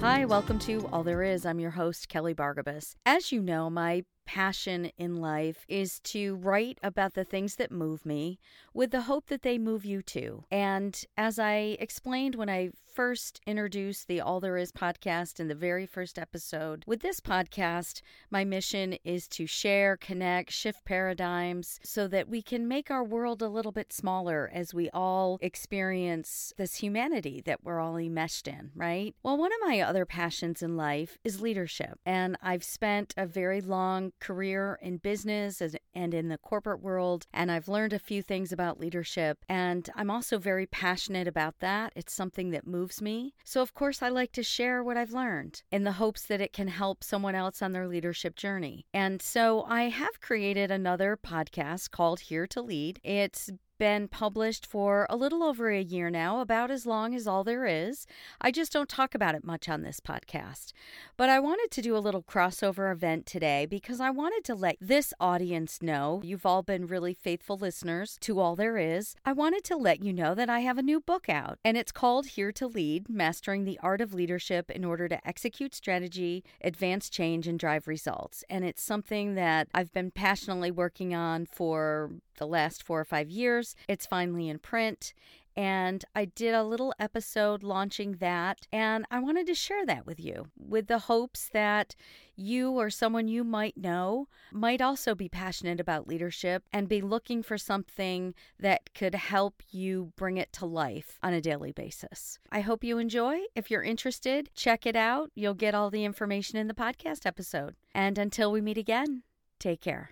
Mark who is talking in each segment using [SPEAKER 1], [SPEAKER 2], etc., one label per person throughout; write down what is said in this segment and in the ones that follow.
[SPEAKER 1] Hi, welcome to All There Is. I'm your host, Kelly Bargabos. As you know, my passion in life is to write about the things that move me with the hope that they move you too. And as I explained when I first introduced the All There Is podcast in the very first episode, with this podcast, my mission is to share, connect, shift paradigms so that we can make our world a little bit smaller as we all experience this humanity that we're all enmeshed in, right? Well, one of my other passions in life is leadership. And I've spent a very long career in business and in the corporate world, and I've learned a few things about leadership. And I'm also very passionate about that. It's something that moves me. So, of course, I like to share what I've learned in the hopes that it can help someone else on their leadership journey. And so I have created another podcast called Here to Lead. It's been published for a little over a year now, about as long as all there is. I just don't talk about it much on this podcast. But I wanted to do a little crossover event today because I wanted to let this audience know you've all been really faithful listeners to All There Is. I wanted to let you know that I have a new book out, and it's called Here to Lead Mastering the Art of Leadership in Order to Execute Strategy, Advance Change, and Drive Results. And it's something that I've been passionately working on for the last four or five years. It's finally in print. And I did a little episode launching that. And I wanted to share that with you with the hopes that you or someone you might know might also be passionate about leadership and be looking for something that could help you bring it to life on a daily basis. I hope you enjoy. If you're interested, check it out. You'll get all the information in the podcast episode. And until we meet again, take care.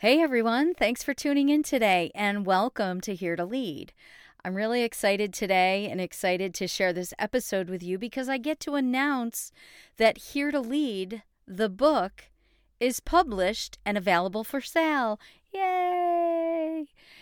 [SPEAKER 1] Hey everyone, thanks for tuning in today and welcome to Here to Lead. I'm really excited today and excited to share this episode with you because I get to announce that Here to Lead, the book, is published and available for sale. Yay!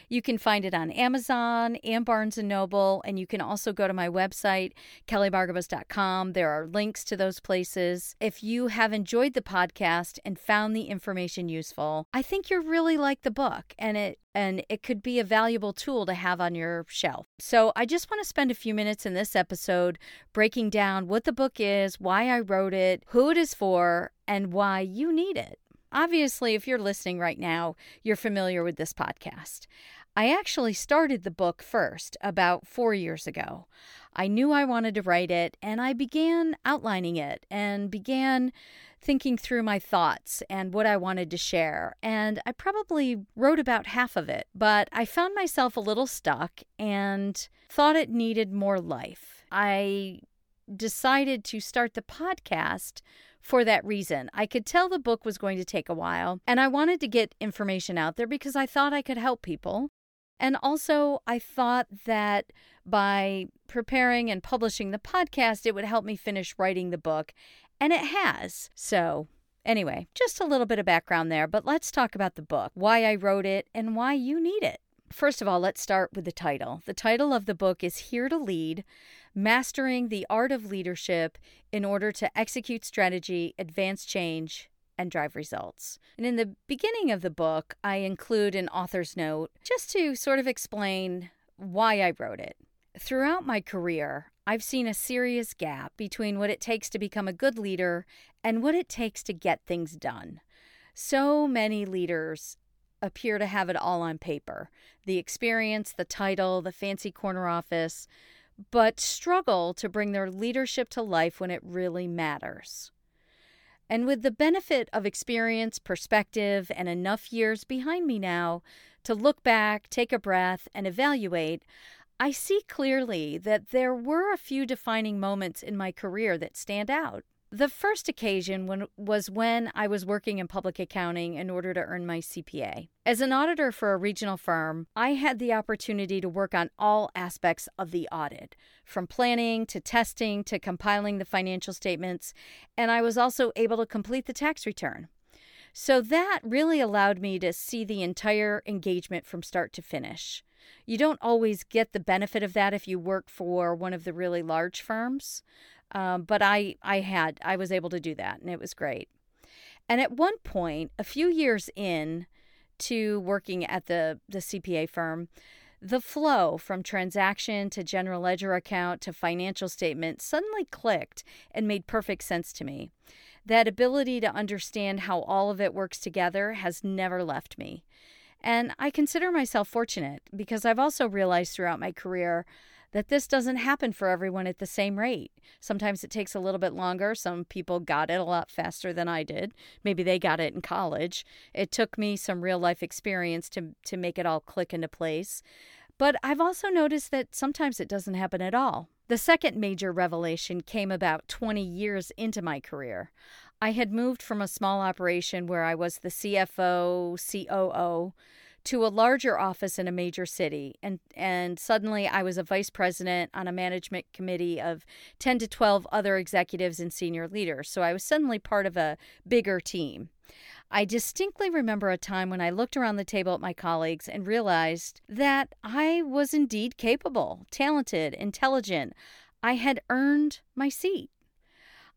[SPEAKER 1] You can find it on Amazon and Barnes and Noble, and you can also go to my website, kellybargabos.com. There are links to those places. If you have enjoyed the podcast and found the information useful, I think you'll really like the book, and it and it could be a valuable tool to have on your shelf. So, I just want to spend a few minutes in this episode breaking down what the book is, why I wrote it, who it is for, and why you need it. Obviously, if you're listening right now, you're familiar with this podcast. I actually started the book first about four years ago. I knew I wanted to write it, and I began outlining it and began thinking through my thoughts and what I wanted to share. And I probably wrote about half of it, but I found myself a little stuck and thought it needed more life. I decided to start the podcast for that reason. I could tell the book was going to take a while, and I wanted to get information out there because I thought I could help people. And also, I thought that by preparing and publishing the podcast, it would help me finish writing the book, and it has. So, anyway, just a little bit of background there, but let's talk about the book, why I wrote it, and why you need it. First of all, let's start with the title. The title of the book is Here to Lead Mastering the Art of Leadership in Order to Execute Strategy, Advance Change, and Drive Results. And in the beginning of the book, I include an author's note just to sort of explain why I wrote it. Throughout my career, I've seen a serious gap between what it takes to become a good leader and what it takes to get things done. So many leaders appear to have it all on paper the experience, the title, the fancy corner office, but struggle to bring their leadership to life when it really matters. And with the benefit of experience, perspective, and enough years behind me now to look back, take a breath, and evaluate, I see clearly that there were a few defining moments in my career that stand out. The first occasion when, was when I was working in public accounting in order to earn my CPA. As an auditor for a regional firm, I had the opportunity to work on all aspects of the audit, from planning to testing to compiling the financial statements, and I was also able to complete the tax return. So that really allowed me to see the entire engagement from start to finish. You don't always get the benefit of that if you work for one of the really large firms. Um, but I, I had, I was able to do that, and it was great. And at one point, a few years in to working at the the CPA firm, The flow from transaction to general ledger account to financial statement suddenly clicked and made perfect sense to me. That ability to understand how all of it works together has never left me. And I consider myself fortunate because I've also realized throughout my career that this doesn't happen for everyone at the same rate. Sometimes it takes a little bit longer. Some people got it a lot faster than I did. Maybe they got it in college. It took me some real life experience to to make it all click into place. But I've also noticed that sometimes it doesn't happen at all. The second major revelation came about 20 years into my career. I had moved from a small operation where I was the CFO, COO, to a larger office in a major city and and suddenly I was a vice president on a management committee of 10 to 12 other executives and senior leaders so I was suddenly part of a bigger team I distinctly remember a time when I looked around the table at my colleagues and realized that I was indeed capable, talented, intelligent. I had earned my seat.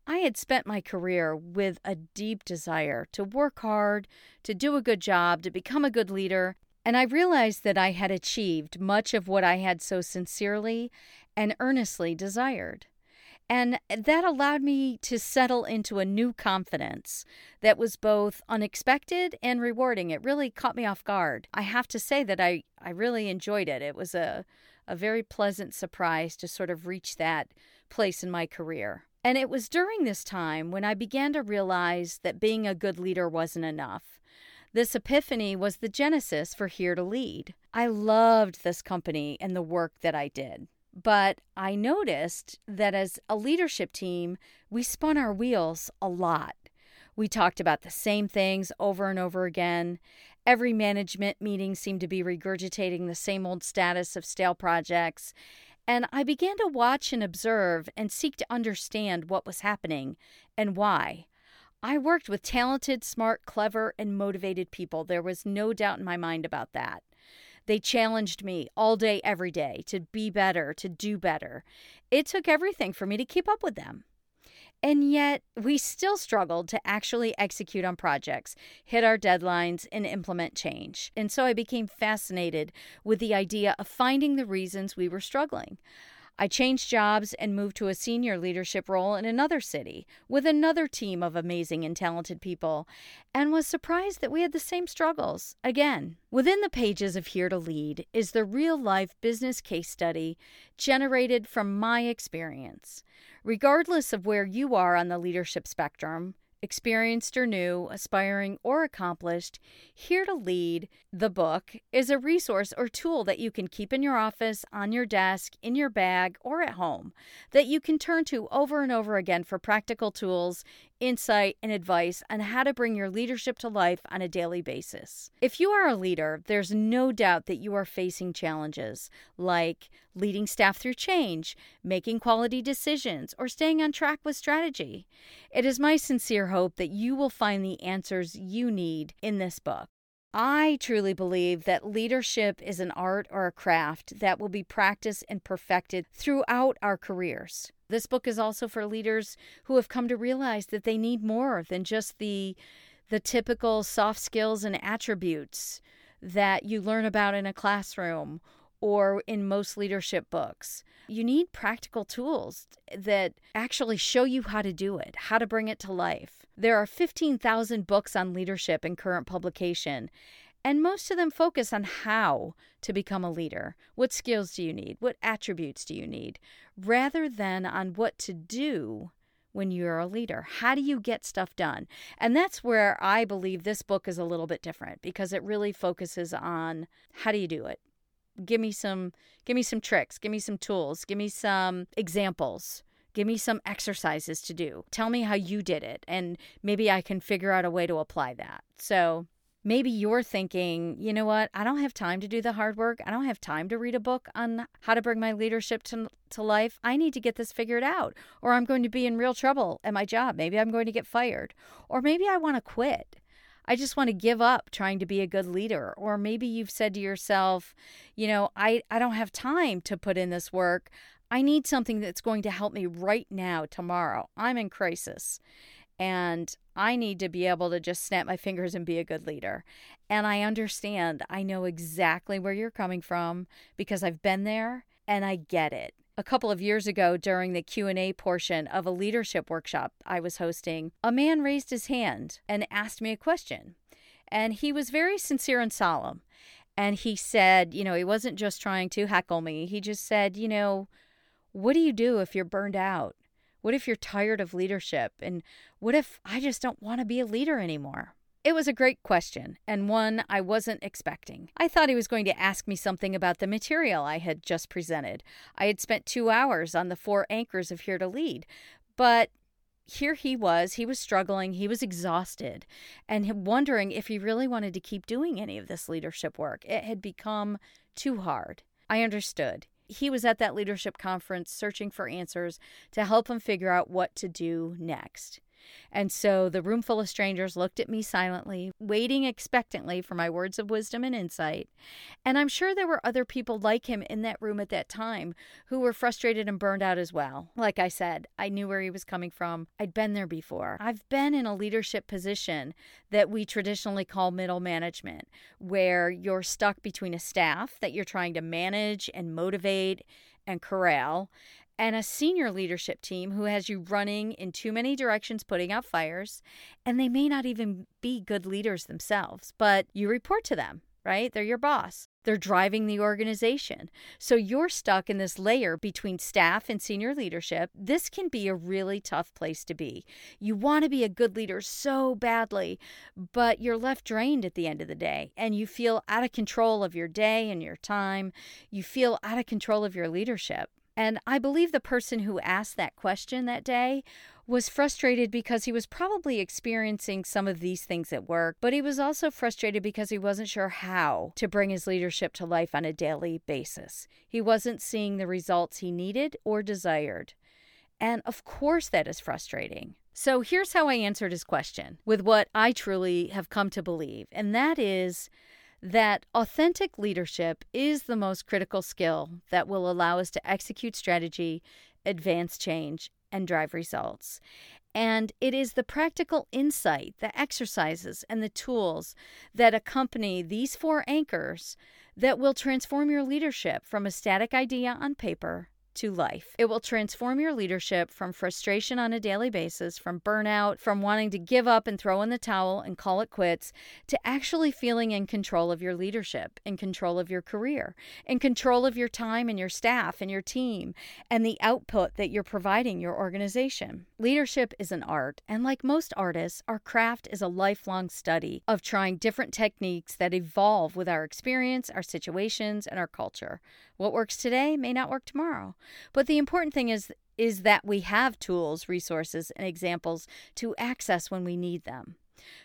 [SPEAKER 1] I had spent my career with a deep desire to work hard, to do a good job, to become a good leader, and I realized that I had achieved much of what I had so sincerely and earnestly desired. And that allowed me to settle into a new confidence that was both unexpected and rewarding. It really caught me off guard. I have to say that I, I really enjoyed it. It was a, a very pleasant surprise to sort of reach that place in my career. And it was during this time when I began to realize that being a good leader wasn't enough. This epiphany was the genesis for Here to Lead. I loved this company and the work that I did. But I noticed that as a leadership team, we spun our wheels a lot. We talked about the same things over and over again. Every management meeting seemed to be regurgitating the same old status of stale projects. And I began to watch and observe and seek to understand what was happening and why. I worked with talented, smart, clever, and motivated people. There was no doubt in my mind about that. They challenged me all day, every day to be better, to do better. It took everything for me to keep up with them. And yet, we still struggled to actually execute on projects, hit our deadlines, and implement change. And so I became fascinated with the idea of finding the reasons we were struggling. I changed jobs and moved to a senior leadership role in another city with another team of amazing and talented people, and was surprised that we had the same struggles again. Within the pages of Here to Lead is the real life business case study generated from my experience. Regardless of where you are on the leadership spectrum, experienced or new, aspiring or accomplished, Here to Lead, the book, is a resource or tool that you can keep in your office, on your desk, in your bag, or at home that you can turn to over and over again for practical tools insight, and advice on how to bring your leadership to life on a daily basis. If you are a leader, there's no doubt that you are facing challenges like leading staff through change, making quality decisions, or staying on track with strategy. It is my sincere hope that you will find the answers you need in this book. I truly believe that leadership is an art or a craft that will be practiced and perfected throughout our careers. This book is also for leaders who have come to realize that they need more than just the the typical soft skills and attributes that you learn about in a classroom or in most leadership books. You need practical tools that actually show you how to do it, how to bring it to life. There are 15,000 books on leadership in current publication, and most of them focus on how to become a leader. What skills do you need? What attributes do you need? Rather than on what to do when you're a leader. How do you get stuff done? And that's where I believe this book is a little bit different because it really focuses on how do you do it? Give me some give me some tricks, give me some tools, give me some examples. Give me some exercises to do. Tell me how you did it and maybe I can figure out a way to apply that. So, maybe you're thinking, you know what, I don't have time to do the hard work. I don't have time to read a book on how to bring my leadership to, to life. I need to get this figured out, or I'm going to be in real trouble at my job. Maybe I'm going to get fired, or maybe I want to quit. I just want to give up trying to be a good leader. Or maybe you've said to yourself, you know, I, I don't have time to put in this work. I need something that's going to help me right now, tomorrow. I'm in crisis. And I need to be able to just snap my fingers and be a good leader. And I understand. I know exactly where you're coming from because I've been there and I get it. A couple of years ago during the Q&A portion of a leadership workshop I was hosting, a man raised his hand and asked me a question. And he was very sincere and solemn. And he said, you know, he wasn't just trying to heckle me. He just said, you know, what do you do if you're burned out? What if you're tired of leadership? And what if I just don't want to be a leader anymore? It was a great question, and one I wasn't expecting. I thought he was going to ask me something about the material I had just presented. I had spent two hours on the four anchors of Here to Lead, but here he was. He was struggling, he was exhausted, and wondering if he really wanted to keep doing any of this leadership work. It had become too hard. I understood he was at that leadership conference searching for answers to help him figure out what to do next. And so the room full of strangers looked at me silently, waiting expectantly for my words of wisdom and insight. And I'm sure there were other people like him in that room at that time who were frustrated and burned out as well. Like I said, I knew where he was coming from. I'd been there before. I've been in a leadership position that we traditionally call middle management, where you're stuck between a staff that you're trying to manage and motivate and corral and a senior leadership team who has you running in too many directions, putting out fires, and they may not even be good leaders themselves, but you report to them, right? They're your boss. They're driving the organization. So you're stuck in this layer between staff and senior leadership. This can be a really tough place to be. You want to be a good leader so badly, but you're left drained at the end of the day and you feel out of control of your day and your time. You feel out of control of your leadership. And I believe the person who asked that question that day was frustrated because he was probably experiencing some of these things at work, but he was also frustrated because he wasn't sure how to bring his leadership to life on a daily basis. He wasn't seeing the results he needed or desired. And of course, that is frustrating. So here's how I answered his question with what I truly have come to believe, and that is that authentic leadership is the most critical skill that will allow us to execute strategy, advance change, and drive results. And it is the practical insight, the exercises, and the tools that accompany these four anchors that will transform your leadership from a static idea on paper to life. It will transform your leadership from frustration on a daily basis, from burnout, from wanting to give up and throw in the towel and call it quits, to actually feeling in control of your leadership, in control of your career, in control of your time and your staff and your team, and the output that you're providing your organization. Leadership is an art, and like most artists, our craft is a lifelong study of trying different techniques that evolve with our experience, our situations, and our culture. What works today may not work tomorrow. But the important thing is is that we have tools, resources, and examples to access when we need them.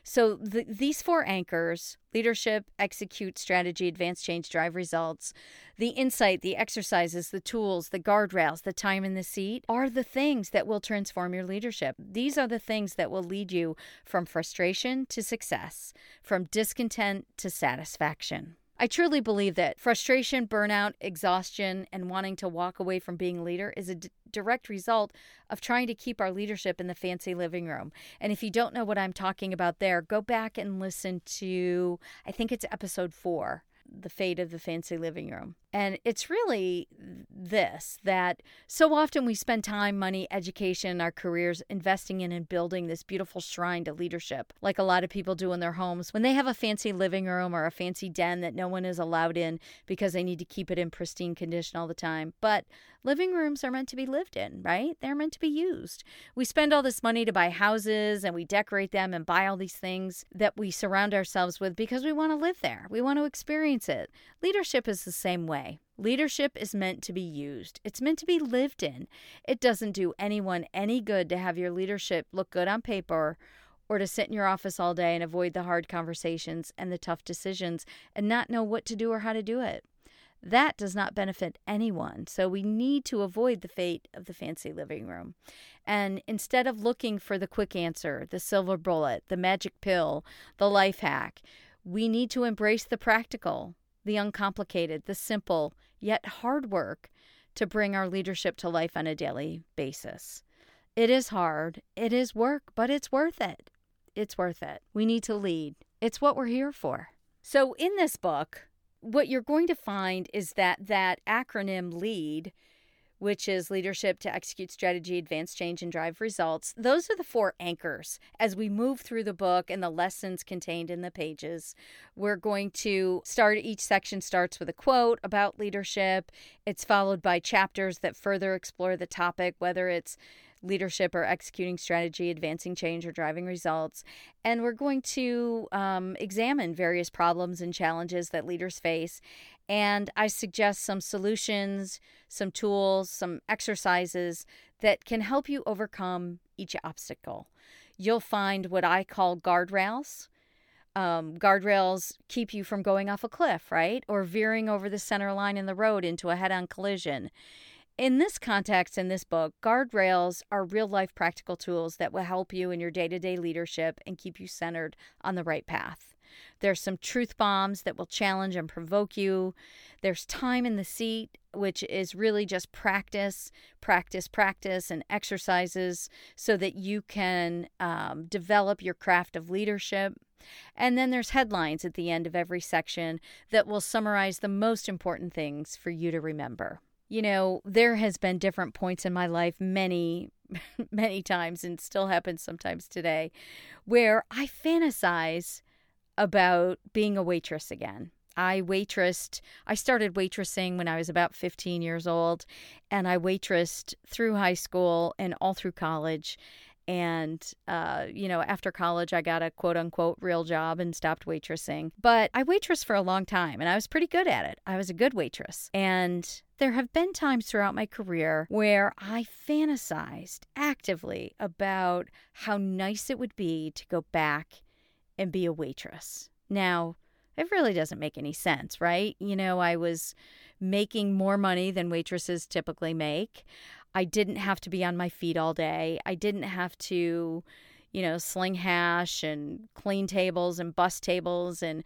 [SPEAKER 1] So the, these four anchors leadership, execute strategy, advance change, drive results the insight, the exercises, the tools, the guardrails, the time in the seat are the things that will transform your leadership. These are the things that will lead you from frustration to success, from discontent to satisfaction. I truly believe that frustration, burnout, exhaustion, and wanting to walk away from being a leader is a d- direct result of trying to keep our leadership in the fancy living room. And if you don't know what I'm talking about there, go back and listen to, I think it's episode four the fate of the fancy living room. And it's really this that so often we spend time, money, education, our careers investing in and building this beautiful shrine to leadership, like a lot of people do in their homes when they have a fancy living room or a fancy den that no one is allowed in because they need to keep it in pristine condition all the time. But living rooms are meant to be lived in, right? They're meant to be used. We spend all this money to buy houses and we decorate them and buy all these things that we surround ourselves with because we want to live there. We want to experience it. Leadership is the same way. Leadership is meant to be used, it's meant to be lived in. It doesn't do anyone any good to have your leadership look good on paper or to sit in your office all day and avoid the hard conversations and the tough decisions and not know what to do or how to do it. That does not benefit anyone. So we need to avoid the fate of the fancy living room. And instead of looking for the quick answer, the silver bullet, the magic pill, the life hack, we need to embrace the practical, the uncomplicated, the simple, yet hard work to bring our leadership to life on a daily basis. It is hard. It is work, but it's worth it. It's worth it. We need to lead. It's what we're here for. So, in this book, what you're going to find is that that acronym LEAD which is leadership to execute strategy, advance change, and drive results. Those are the four anchors as we move through the book and the lessons contained in the pages. We're going to start, each section starts with a quote about leadership. It's followed by chapters that further explore the topic, whether it's leadership or executing strategy, advancing change, or driving results. And we're going to um, examine various problems and challenges that leaders face. And I suggest some solutions, some tools, some exercises that can help you overcome each obstacle. You'll find what I call guardrails. Um, guardrails keep you from going off a cliff, right? Or veering over the center line in the road into a head on collision. In this context, in this book, guardrails are real life practical tools that will help you in your day to day leadership and keep you centered on the right path. There's some truth bombs that will challenge and provoke you. There's time in the seat, which is really just practice, practice, practice, and exercises so that you can um, develop your craft of leadership. And then there's headlines at the end of every section that will summarize the most important things for you to remember you know, there has been different points in my life, many, many times, and still happens sometimes today, where I fantasize about being a waitress again. I waitressed, I started waitressing when I was about 15 years old, and I waitressed through high school and all through college. And, uh, you know, after college, I got a quote unquote real job and stopped waitressing. But I waitressed for a long time and I was pretty good at it. I was a good waitress. And there have been times throughout my career where I fantasized actively about how nice it would be to go back and be a waitress. Now, it really doesn't make any sense, right? You know, I was making more money than waitresses typically make. I didn't have to be on my feet all day. I didn't have to, you know, sling hash and clean tables and bus tables and,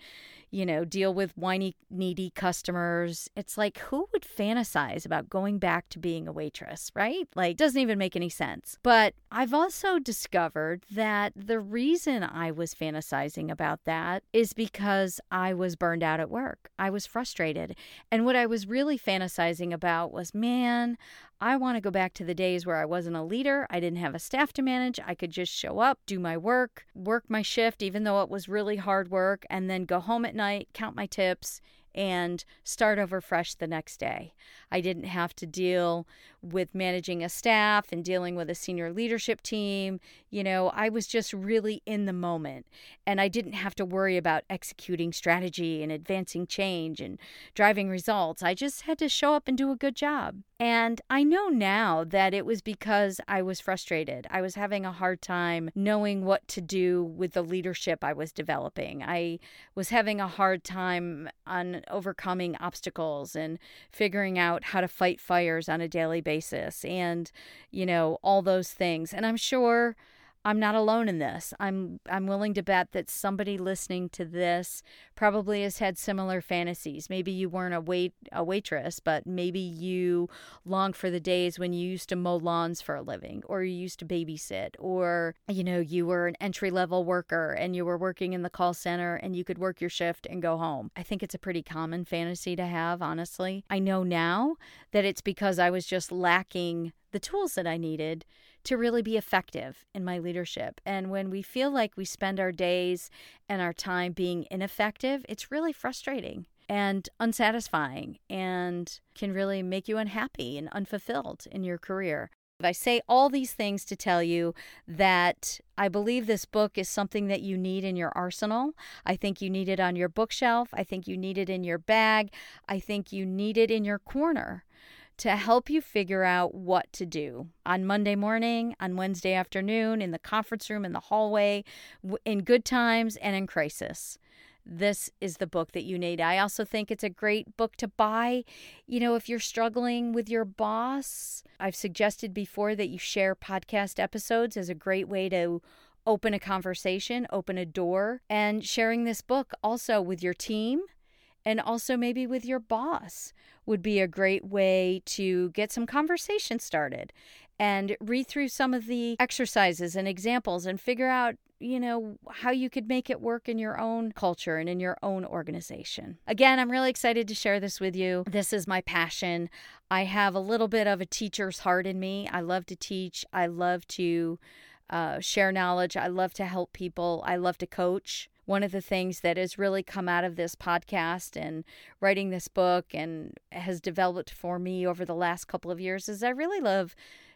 [SPEAKER 1] you know, deal with whiny, needy customers. It's like, who would fantasize about going back to being a waitress, right? Like, doesn't even make any sense. But I've also discovered that the reason I was fantasizing about that is because I was burned out at work. I was frustrated. And what I was really fantasizing about was, man, I want to go back to the days where I wasn't a leader. I didn't have a staff to manage. I could just show up, do my work, work my shift, even though it was really hard work, and then go home at night, count my tips, and start over fresh the next day. I didn't have to deal with managing a staff and dealing with a senior leadership team. You know, I was just really in the moment and I didn't have to worry about executing strategy and advancing change and driving results. I just had to show up and do a good job. And I know now that it was because I was frustrated. I was having a hard time knowing what to do with the leadership I was developing. I was having a hard time on overcoming obstacles and figuring out how to fight fires on a daily basis and, you know, all those things. And I'm sure I'm not alone in this. I'm I'm willing to bet that somebody listening to this probably has had similar fantasies. Maybe you weren't a wait a waitress, but maybe you long for the days when you used to mow lawns for a living or you used to babysit or you know, you were an entry-level worker and you were working in the call center and you could work your shift and go home. I think it's a pretty common fantasy to have, honestly. I know now that it's because I was just lacking the tools that I needed to really be effective in my leadership. And when we feel like we spend our days and our time being ineffective, it's really frustrating and unsatisfying and can really make you unhappy and unfulfilled in your career. I say all these things to tell you that I believe this book is something that you need in your arsenal. I think you need it on your bookshelf. I think you need it in your bag. I think you need it in your corner to help you figure out what to do on Monday morning, on Wednesday afternoon, in the conference room, in the hallway, in good times and in crisis. This is the book that you need. I also think it's a great book to buy. You know, if you're struggling with your boss, I've suggested before that you share podcast episodes as a great way to open a conversation, open a door, and sharing this book also with your team and also maybe with your boss would be a great way to get some conversation started and read through some of the exercises and examples and figure out you know, how you could make it work in your own culture and in your own organization. Again, I'm really excited to share this with you. This is my passion. I have a little bit of a teacher's heart in me. I love to teach, I love to uh, share knowledge, I love to help people, I love to coach one of the things that has really come out of this podcast and writing this book and has developed for me over the last couple of years is I really love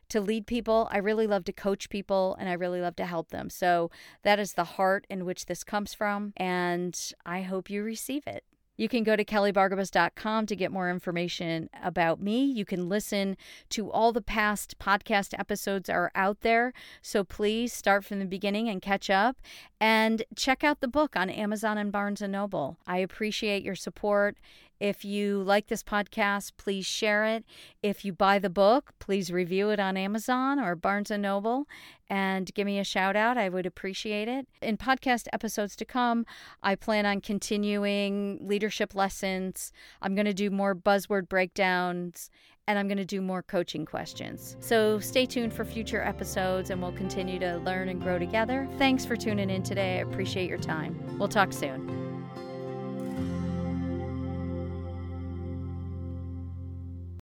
[SPEAKER 1] to lead people. I really love to coach people and I really love to help them. So that is the heart in which this comes from. And I hope you receive it. You can go to kellybargabos.com to get more information about me. You can listen to all the past podcast episodes are out there. So please start from the beginning and catch up and check out the book on Amazon and Barnes and Noble. I appreciate your support. If you like this podcast, please share it. If you buy the book, please review it on Amazon or Barnes and Noble and give me a shout out. I would appreciate it. In podcast episodes to come, I plan on continuing leadership lessons. I'm going to do more buzzword breakdowns and I'm going to do more coaching questions. So stay tuned for future episodes and we'll continue to learn and grow together. Thanks for tuning in today. I appreciate your time. We'll talk soon.